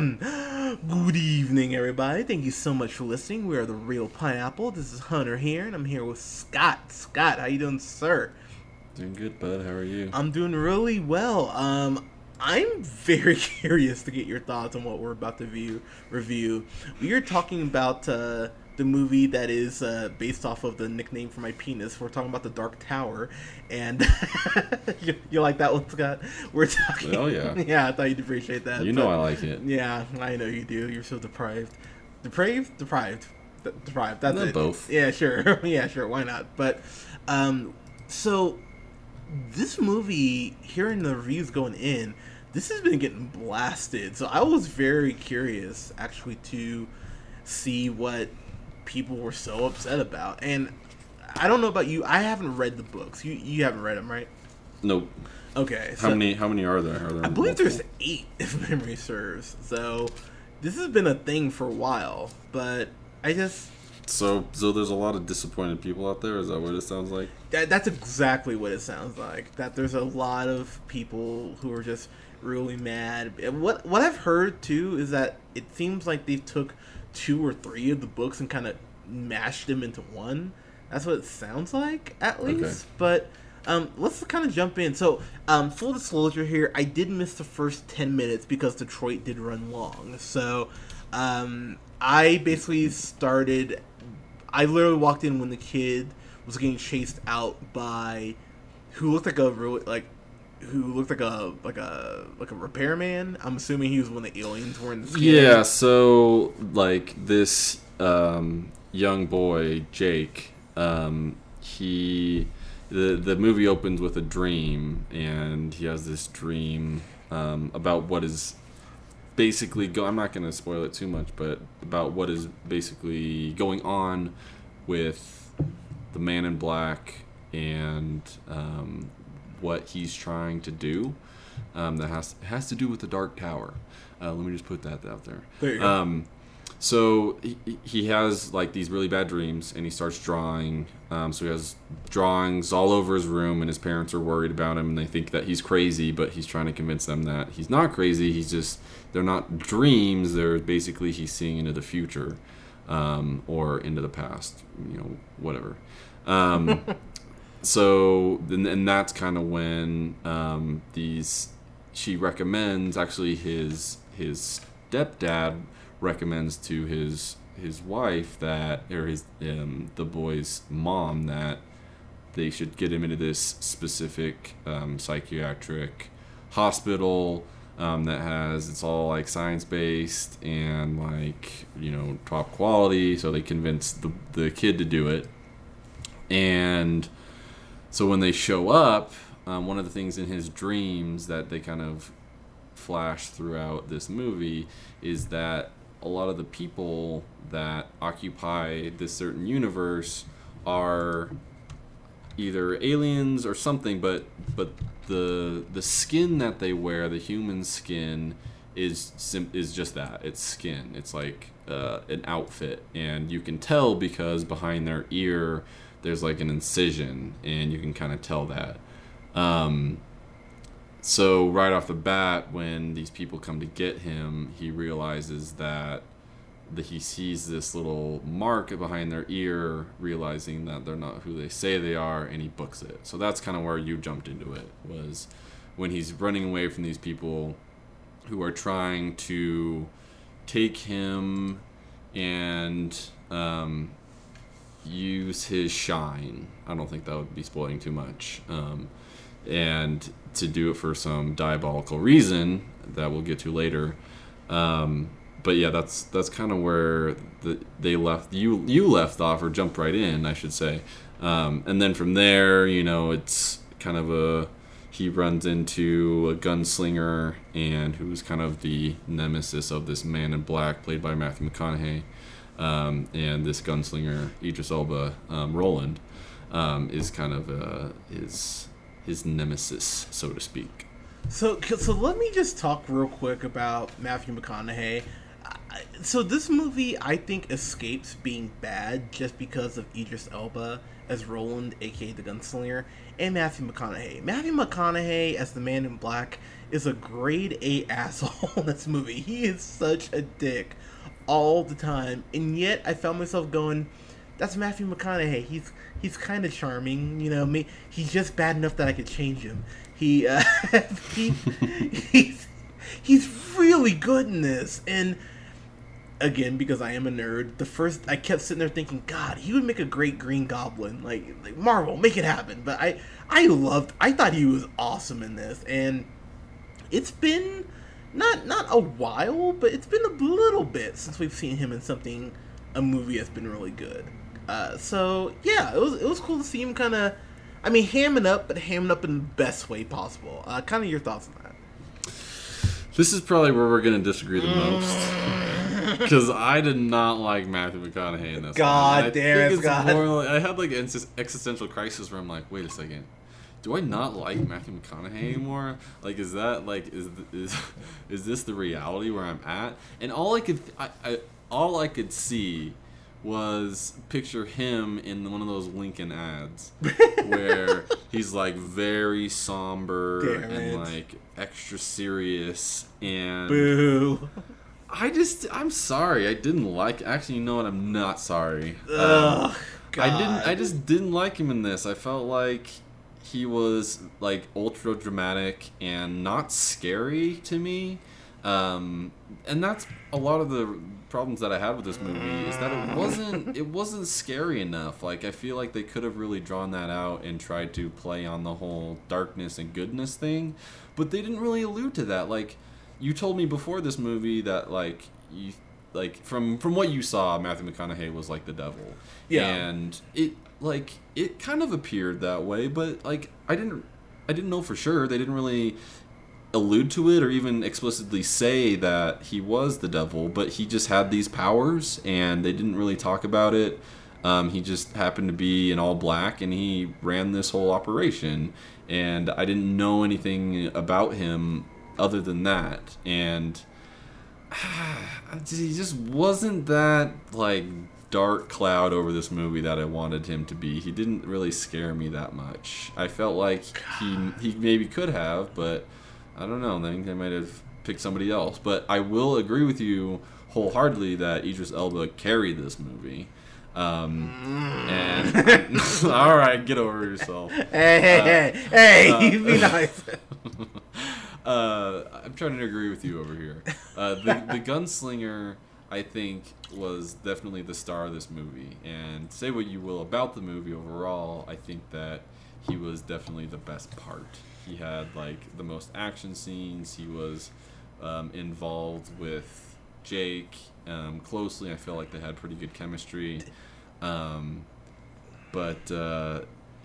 Good evening, everybody. Thank you so much for listening. We are the Reel Pineapple. This is Hunter here, and I'm here with Scott. Scott, how you doing, sir? Doing good, bud. How are you? I'm doing really well. Um, I'm very curious to get your thoughts on what we're about to view review. We are talking about uh, the movie that is uh, based off of the nickname for my penis. We're talking about the Dark Tower, and you, you, like that one, Scott? We're talking. Oh yeah. Yeah, I thought you'd appreciate that. You know I like it. Yeah, I know you do. You're so deprived, depraved, deprived, De- deprived. That's it. both. Yeah, sure. yeah, sure. Why not? But, um, so this movie, hearing the reviews going in, this has been getting blasted. So I was very curious, actually, to see what people were so upset about. And I don't know about you. I haven't read the books. You you haven't read them, right? Nope. Okay. How many? How many are there? Are there I believe multiple? there's eight, if memory serves. So this has been a thing for a while, but I just So, so there's a lot of disappointed people out there. Is that what it sounds like? that, that's exactly what it sounds like. That there's a lot of people who are just really mad. What what I've heard too is that it seems like they took two or three of the books and kind of mashed them into one. That's what it sounds like, at least. Okay. But um, let's kind of jump in. So, um, full disclosure here, I did miss the first ten minutes because Detroit did run long. So, um, I basically started. I literally walked in when the kid was getting chased out by who looked like a really like who looked like a like a like a repairman. I'm assuming he was one of the aliens wearing the skin. Yeah. So, like this um, young boy, Jake. Um, he the the movie opens with a dream, and he has this dream um, about what is basically go. I'm not going to spoil it too much, but about what is basically going on with the Man in Black and um, what he's trying to do. Um, that has has to do with the Dark Tower. Uh, let me just put that out there. There you go. Um, so he, he has like these really bad dreams, and he starts drawing. Um, so he has drawings all over his room, and his parents are worried about him, and they think that he's crazy. But he's trying to convince them that he's not crazy. He's just they're not dreams. They're basically he's seeing into the future, um, or into the past. You know, whatever. So and that's kind of when um, these she recommends actually his his stepdad recommends to his his wife that or his um, the boy's mom that they should get him into this specific um, psychiatric hospital um, that has it's all like science based and like you know top quality so they convince the, the kid to do it. And so when they show up, um, one of the things in his dreams that they kind of flash throughout this movie is that a lot of the people that occupy this certain universe are either aliens or something, but but the the skin that they wear, the human skin, is sim- is just that. It's skin. It's like uh, an outfit, and you can tell because behind their ear there's like an incision, and you can kind of tell that. Um, so right off the bat, when these people come to get him, he realizes that he sees this little mark behind their ear, realizing that they're not who they say they are, and he books it. So that's kind of where you jumped into it was when he's running away from these people who are trying to take him and um, use his shine. I don't think that would be spoiling too much. Um, and to do it for some diabolical reason that we'll get to later. Um, but yeah, that's that's kind of where the, they left you you left off or jumped right in, I should say. Um, and then from there, you know, it's kind of a he runs into a gunslinger and who's kind of the nemesis of this man in black, played by Matthew McConaughey, um, and this gunslinger Idris Elba, um, Roland, um, is kind of uh, his his nemesis, so to speak. So, so let me just talk real quick about Matthew McConaughey. so this movie I think escapes being bad just because of Idris Elba as Roland, aka the Gunslinger, and Matthew McConaughey. Matthew McConaughey as the Man in Black is a grade A asshole in this movie. He is such a dick all the time, and yet I found myself going, "That's Matthew McConaughey. He's he's kind of charming, you know. Me, he's just bad enough that I could change him. He uh, he he's he's really good in this, and." again because I am a nerd, the first I kept sitting there thinking, God, he would make a great Green Goblin. Like, like Marvel, make it happen. But I I loved I thought he was awesome in this. And it's been not not a while, but it's been a little bit since we've seen him in something a movie that's been really good. Uh, so yeah, it was it was cool to see him kind of, I mean, hamming up, but hamming up in the best way possible. Uh, kind of your thoughts on that? This is probably where we're going to disagree the most. Because I did not like Matthew McConaughey in this. God one. damn it, more like- I had like an existential crisis where I'm like, wait a second. Do I not like Matthew McConaughey anymore? Like, is that like is is is this the reality where I'm at? And all I could I, I all I could see was picture him in one of those Lincoln ads where he's like very somber and like extra serious and Boo. I just I'm sorry I didn't like actually you know what I'm not sorry Um, Ugh. God. I didn't I just didn't like him in this I felt like he was like ultra dramatic and not scary to me. Um, and that's a lot of the problems that I had with this movie is that it wasn't it wasn't scary enough. Like I feel like they could have really drawn that out and tried to play on the whole darkness and goodness thing but they didn't really allude to that. Like you told me before this movie that like you like from from what you saw Matthew McConaughey was like the devil. Yeah. and it like it kind of appeared that way but like I didn't I didn't know for sure they didn't really allude to it or even explicitly say that he was the devil, but he just had these powers and they didn't really talk about it. Um, he just happened to be in all black and he ran this whole operation. And I didn't know anything about him other than that. And he just wasn't that like dark cloud over this movie that I wanted him to be. He didn't really scare me that much. I felt like he he maybe could have, but I don't know. I think they might have picked somebody else. But I will agree with you wholeheartedly that Idris Elba carried this movie. Um, and all right, get over yourself. Hey, hey, hey, hey, uh, you be nice. uh, I'm trying to agree with you over here. Uh, the, the gunslinger, I think, was definitely the star of this movie. And say what you will about the movie overall, I think that he was definitely the best part. He had like the most action scenes. He was um, involved with Jake um, closely. I feel like they had pretty good chemistry. Um, but uh,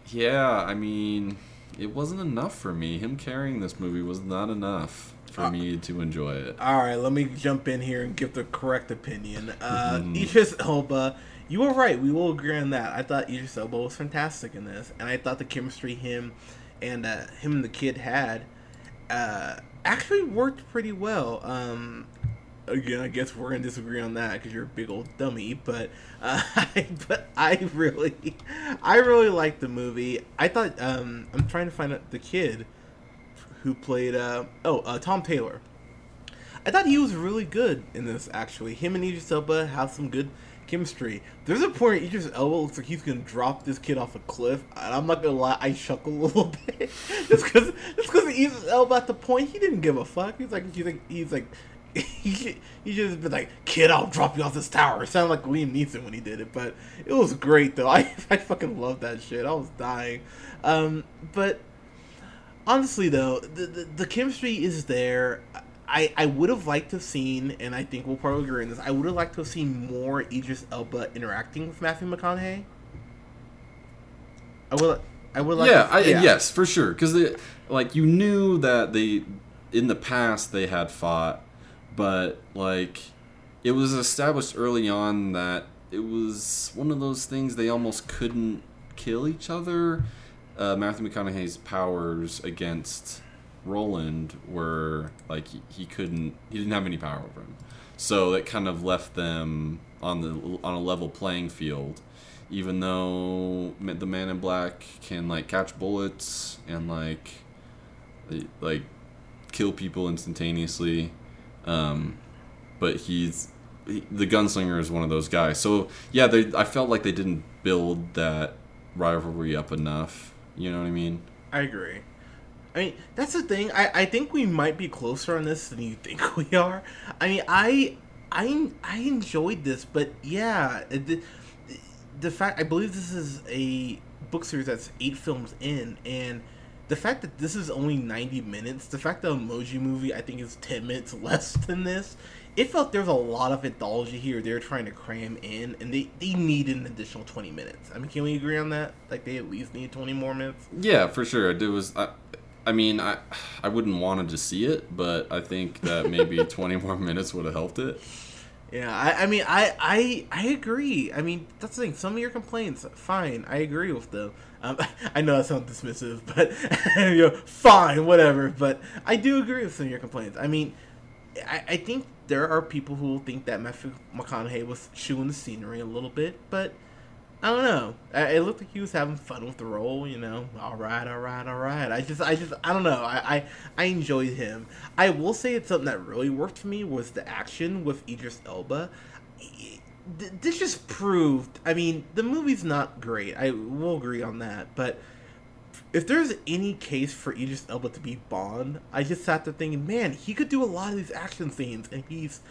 yeah, I mean, it wasn't enough for me. Him carrying this movie was not enough for Uh, me to enjoy it. All right, let me jump in here and give the correct opinion. Uh, Mhm. Idris Elba, you were right. We will agree on that. I thought Idris Elba was fantastic in this, and I thought the chemistry him and uh, him and the kid had uh, actually worked pretty well. Um, again, I guess we're gonna disagree on that because you're a big old dummy. But uh, but I really, I really liked the movie. I thought um, I'm trying to find out the kid who played uh, oh uh, Tom Taylor. I thought he was really good in this. Actually, him and Idris Elba have some good chemistry. There's a point where Idris Elba looks like he's gonna drop this kid off a cliff, and I'm not gonna lie, I chuckle a little bit just because just because Idris Elba at the point he didn't give a fuck. He's like he's like he's like. He, just been like, kid, I'll drop you off this tower. It sounded like Liam Neeson when he did it, but it was great though. I, I fucking love that shit. I was dying. Um, but honestly though the, the, the chemistry is there i i would have liked to have seen and i think we'll probably agree on this i would have liked to have seen more idris elba interacting with matthew mcconaughey i would i would like yeah, to, I, yes, for sure. Because like you knew that they in the past they had fought, but like it was established early on that it was one of those things they almost couldn't kill each other. Uh, Matthew McConaughey's powers against Roland were like he, he couldn't he didn't have any power over him, so that kind of left them on the on a level playing field. Even though the Man in Black can like catch bullets and like like kill people instantaneously, um, but he's he, the gunslinger is one of those guys. So yeah, they I felt like they didn't build that rivalry up enough. You know what I mean? I agree. I mean, that's the thing. I, I think we might be closer on this than you think we are. I mean, I I I enjoyed this, but yeah, the, the fact I believe this is a book series that's eight films in, and the fact that this is only ninety minutes, the fact that Emoji Movie I think is ten minutes less than this, it felt there's a lot of anthology here they're trying to cram in, and they they needed an additional twenty minutes. I mean, can we agree on that? Like they at least need twenty more minutes. Yeah, for sure. It was. I, I mean, I I wouldn't wanted to see it, but I think that maybe 20 more minutes would have helped it. Yeah, I, I mean, I, I I agree. I mean, that's the thing. Some of your complaints, fine, I agree with them. Um, I know that sounds dismissive, but you know, fine, whatever. But I do agree with some of your complaints. I mean, I, I think there are people who think that Matthew McConaughey was chewing the scenery a little bit, but I don't know. It looked like he was having fun with the role, you know. All right, all right, all right. I just, I just, I don't know. I, I, I enjoyed him. I will say it's something that really worked for me was the action with Idris Elba. This just proved. I mean, the movie's not great. I will agree on that. But if there's any case for Idris Elba to be Bond, I just sat there thinking, man, he could do a lot of these action scenes, and he's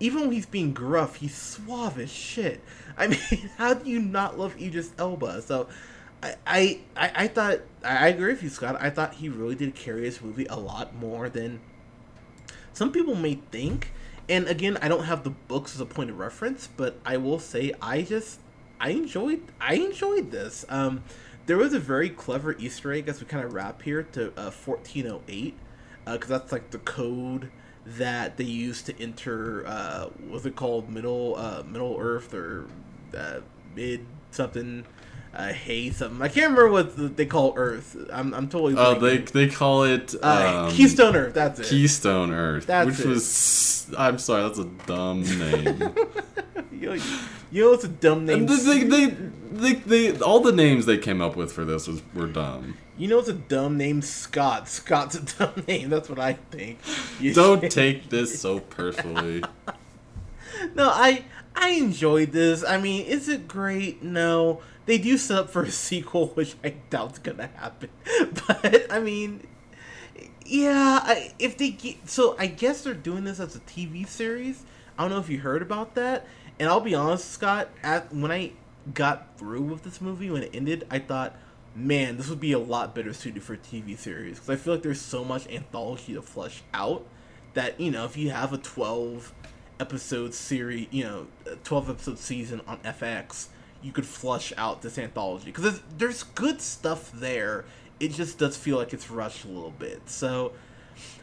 even when he's being gruff, he's suave as shit. I mean, how do you not love Idris Elba? So, I, I, I thought I agree with you, Scott. I thought he really did carry his movie a lot more than some people may think. And again, I don't have the books as a point of reference, but I will say I just I enjoyed I enjoyed this. Um, there was a very clever Easter egg as we kind of wrap here to uh, 1408, because uh, that's like the code that they used to enter uh what's it called middle uh middle earth or uh, mid something uh hay something i can't remember what they call earth i'm, I'm totally oh they they call it uh, um, keystone earth that's it keystone earth that's which it. was i'm sorry that's a dumb name you, know, you know it's a dumb name they, they, they, they, all the names they came up with for this was were dumb you know, it's a dumb name, Scott. Scott's a dumb name. That's what I think. You Don't should. take this so personally. no, I I enjoyed this. I mean, is it great? No. They do set up for a sequel, which I doubt's gonna happen. But I mean, yeah. I, if they get so, I guess they're doing this as a TV series. I don't know if you heard about that. And I'll be honest, Scott. At when I got through with this movie when it ended, I thought man, this would be a lot better suited for a TV series because I feel like there's so much anthology to flush out that you know if you have a 12 episode series, you know, 12 episode season on FX, you could flush out this anthology because there's, there's good stuff there. It just does feel like it's rushed a little bit. So,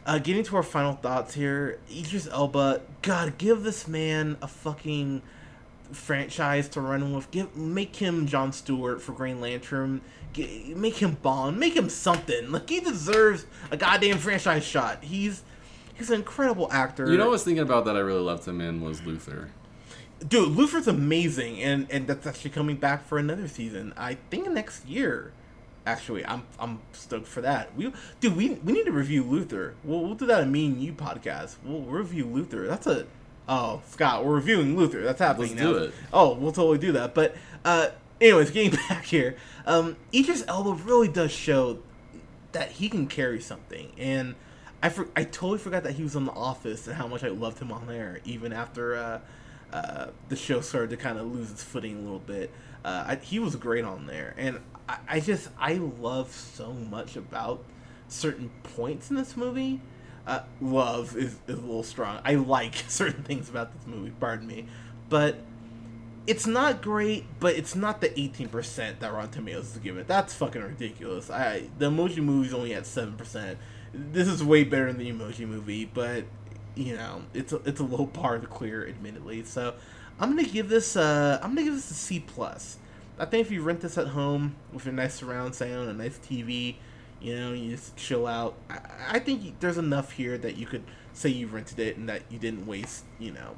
uh, getting to our final thoughts here, Idris Elba, God, give this man a fucking franchise to run with. Give make him John Stewart for Green Lantern make him Bond, make him something. Like he deserves a goddamn franchise shot. He's he's an incredible actor. You know, I was thinking about that. I really loved him in was Luther. Dude, Luther's amazing, and and that's actually coming back for another season. I think next year. Actually, I'm I'm stoked for that. We dude, we we need to review Luther. We'll we'll do that in me and you podcast. We'll review Luther. That's a oh Scott, we're reviewing Luther. That's happening Let's now. Do it. Oh, we'll totally do that. But uh, anyways, getting back here, um, Idris Elba really does show that he can carry something, and I for, I totally forgot that he was on The Office and how much I loved him on there, even after uh, uh, the show started to kind of lose its footing a little bit. Uh, I, he was great on there, and I, I just I love so much about certain points in this movie. Uh, love is, is a little strong. I like certain things about this movie. Pardon me, but it's not great, but it's not the 18% that Rotten Tomatoes is giving it. That's fucking ridiculous. I the Emoji Movie's only at 7%. This is way better than the Emoji Movie, but you know, it's a, it's a low bar to clear, admittedly. So I'm gonna give this uh I'm gonna give this a C plus. I think if you rent this at home with a nice surround sound, a nice TV, You know, you just chill out. I, I think there's enough here that you could say you rented it and that you didn't waste, you know,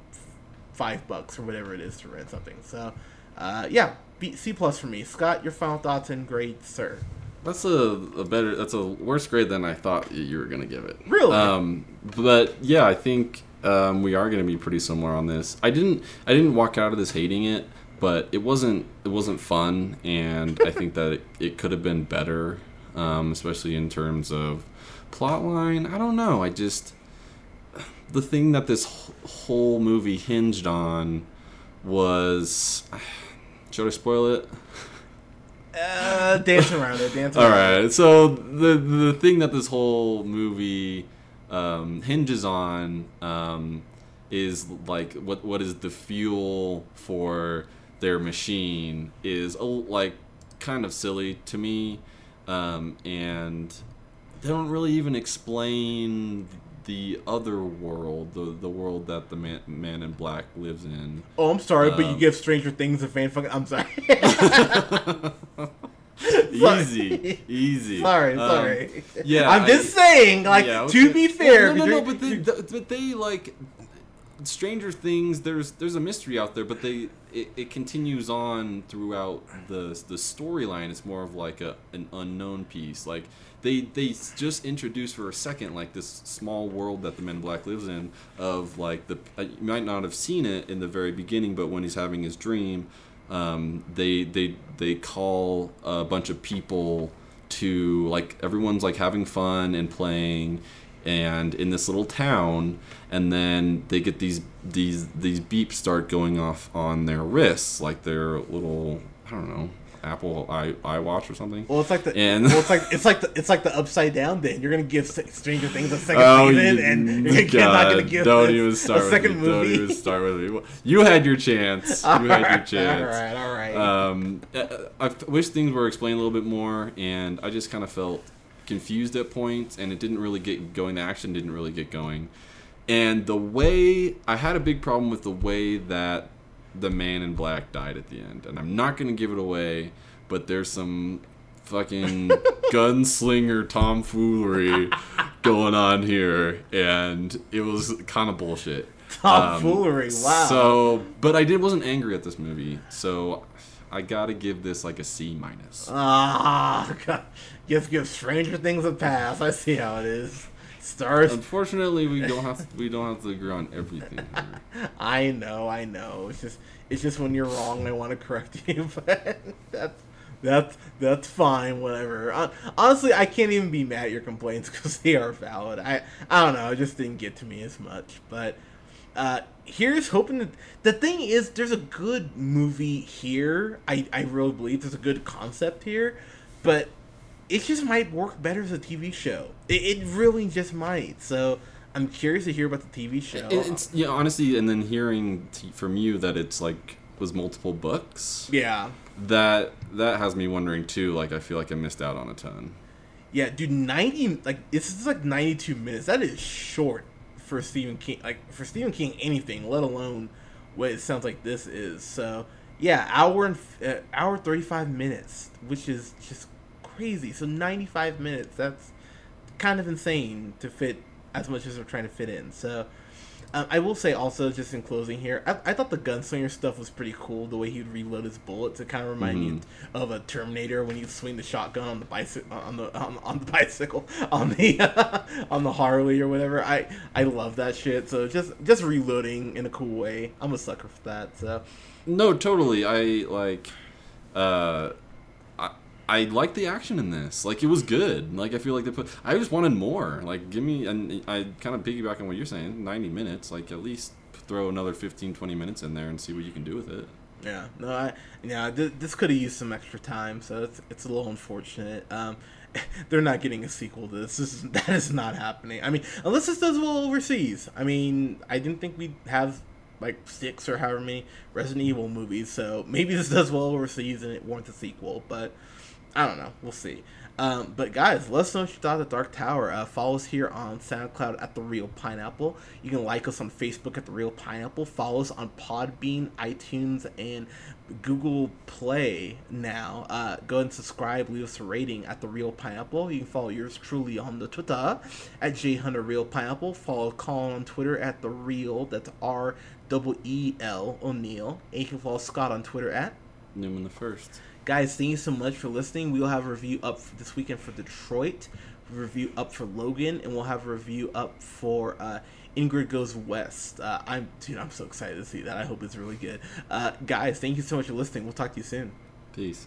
five bucks or whatever it is to rent something. So, uh, yeah, B, C plus for me. Scott, your final thoughts and grade, sir. That's a, a better. That's a worse grade than I thought you were gonna give it. Really? Um, but yeah, I think um, we are gonna be pretty similar on this. I didn't. I didn't walk out of this hating it, but it wasn't. It wasn't fun, and I think that it, it could have been better, um, especially in terms of plot line. I don't know. I just the thing that this whole movie hinged on was. Should I spoil it? Uh, dance around it. Dance All around right. So the the thing that this whole movie um, hinges on um, is like what what is the fuel for their machine is a, like kind of silly to me, um, and they don't really even explain the other world, the the world that the man, man in black lives in. Oh, I'm sorry, but you Um, give Stranger Things a fan fucking. I'm sorry. easy, easy. sorry, Um, sorry. yeah, I'm I- just saying. Like Yeah, to be fair, no, no, no, but they, but they like Stranger Things. There's there's a mystery out there, but they it, it continues on throughout the the storyline. It's more of like a an unknown piece. Like they they just introduce for a second like this small world that the Men in Black lives in. Of like the uh, you might not have seen it in the very beginning, but when he's having his dream, um, they they they call a bunch of people to like everyone's like having fun and playing and in this little town and then they get these these these beeps start going off on their wrists like their little i don't know apple i iwatch or something well, it's like the And- well, it's like it's like the it's like the upside down. Then you're gonna give Stranger Things a second Oh, season, you, and you're not gonna God, give don't even start a with second me. Don't even start with me. You had your chance. You had your chance. All right, all right. Um, I I wish things were explained a little bit more, and I just kind of felt confused at points, and it didn't really get going. The action didn't really get going, and the way I had a big problem with the way that the man in black died at the end, and I'm not gonna give it away, but there's some fucking gunslinger tomfoolery going on here, and it was kind of bullshit. Tomfoolery, wow. Um, So, but I did wasn't angry at this movie, so I gotta give this like a C minus. Ah, God. Just give Stranger Things a pass. I see how it is. Stars. Unfortunately, we don't have we don't have to agree on everything. Here. I know, I know. It's just, it's just when you're wrong, I want to correct you, but that's, that's, that's fine. Whatever. Honestly, I can't even be mad at your complaints because they are valid. I, I don't know. It just didn't get to me as much. But uh, here's hoping that the thing is, there's a good movie here. I, I really believe there's a good concept here, but it just might work better as a TV show. It, it really just might. So. I'm curious to hear about the TV show. It- yeah, honestly, and then hearing t- from you that it's like was multiple books. yeah. That that has me wondering too. Like I feel like I missed out on a ton. Yeah, dude, ninety like this is like ninety two minutes. That is short for Stephen King. Like for Stephen King, anything, let alone what it sounds like this is. So yeah, hour and uh, hour thirty five minutes, which is just crazy. So ninety five minutes. That's kind of insane to fit as much as we're trying to fit in. So. Um, I will say also, just in closing here, I, I thought the gunslinger stuff was pretty cool. The way he'd reload his bullets, it kind of reminded me of a Terminator when you swing the shotgun on the bicycle, on the on, on the bicycle, on the on the Harley or whatever. I I love that shit. So just just reloading in a cool way. I'm a sucker for that. So No, totally. I like. Uh, I I like the action in this. Like it was good. Like I feel like they put. I just wanted more. Like give me. And I kind of piggyback on what you're saying. Ninety minutes. Like at least throw another 15, 20 minutes in there and see what you can do with it. Yeah, no, I yeah, th- this could have used some extra time, so it's it's a little unfortunate. Um, they're not getting a sequel to this. this is, that is not happening. I mean, unless this does well overseas. I mean, I didn't think we'd have like six or however many Resident Evil movies, so maybe this does well overseas and it warrants a sequel. But I don't know. We'll see. Um, but guys, let us know what you thought of the Dark Tower. Uh, follow us here on SoundCloud at the Reel Pineapple. You can like us on Facebook at the Reel Pineapple. Follow us on Podbean, iTunes, and Google Play now. Uh, go and subscribe, leave us a rating at the Reel Pineapple. You can follow yours truly on the Twitter at J Hunter Reel Pineapple. Follow Colin on Twitter at the Real. That's R double E L O'Neill. And you can follow Scott on Twitter at Newman the first. Guys, thank you so much for listening. We'll have a review up this weekend for Detroit, review up for Logan, and we'll have a review up for uh, Ingrid Goes West. Uh, I'm dude, I'm so excited to see that. I hope it's really good. Uh, guys, thank you so much for listening. We'll talk to you soon. Peace.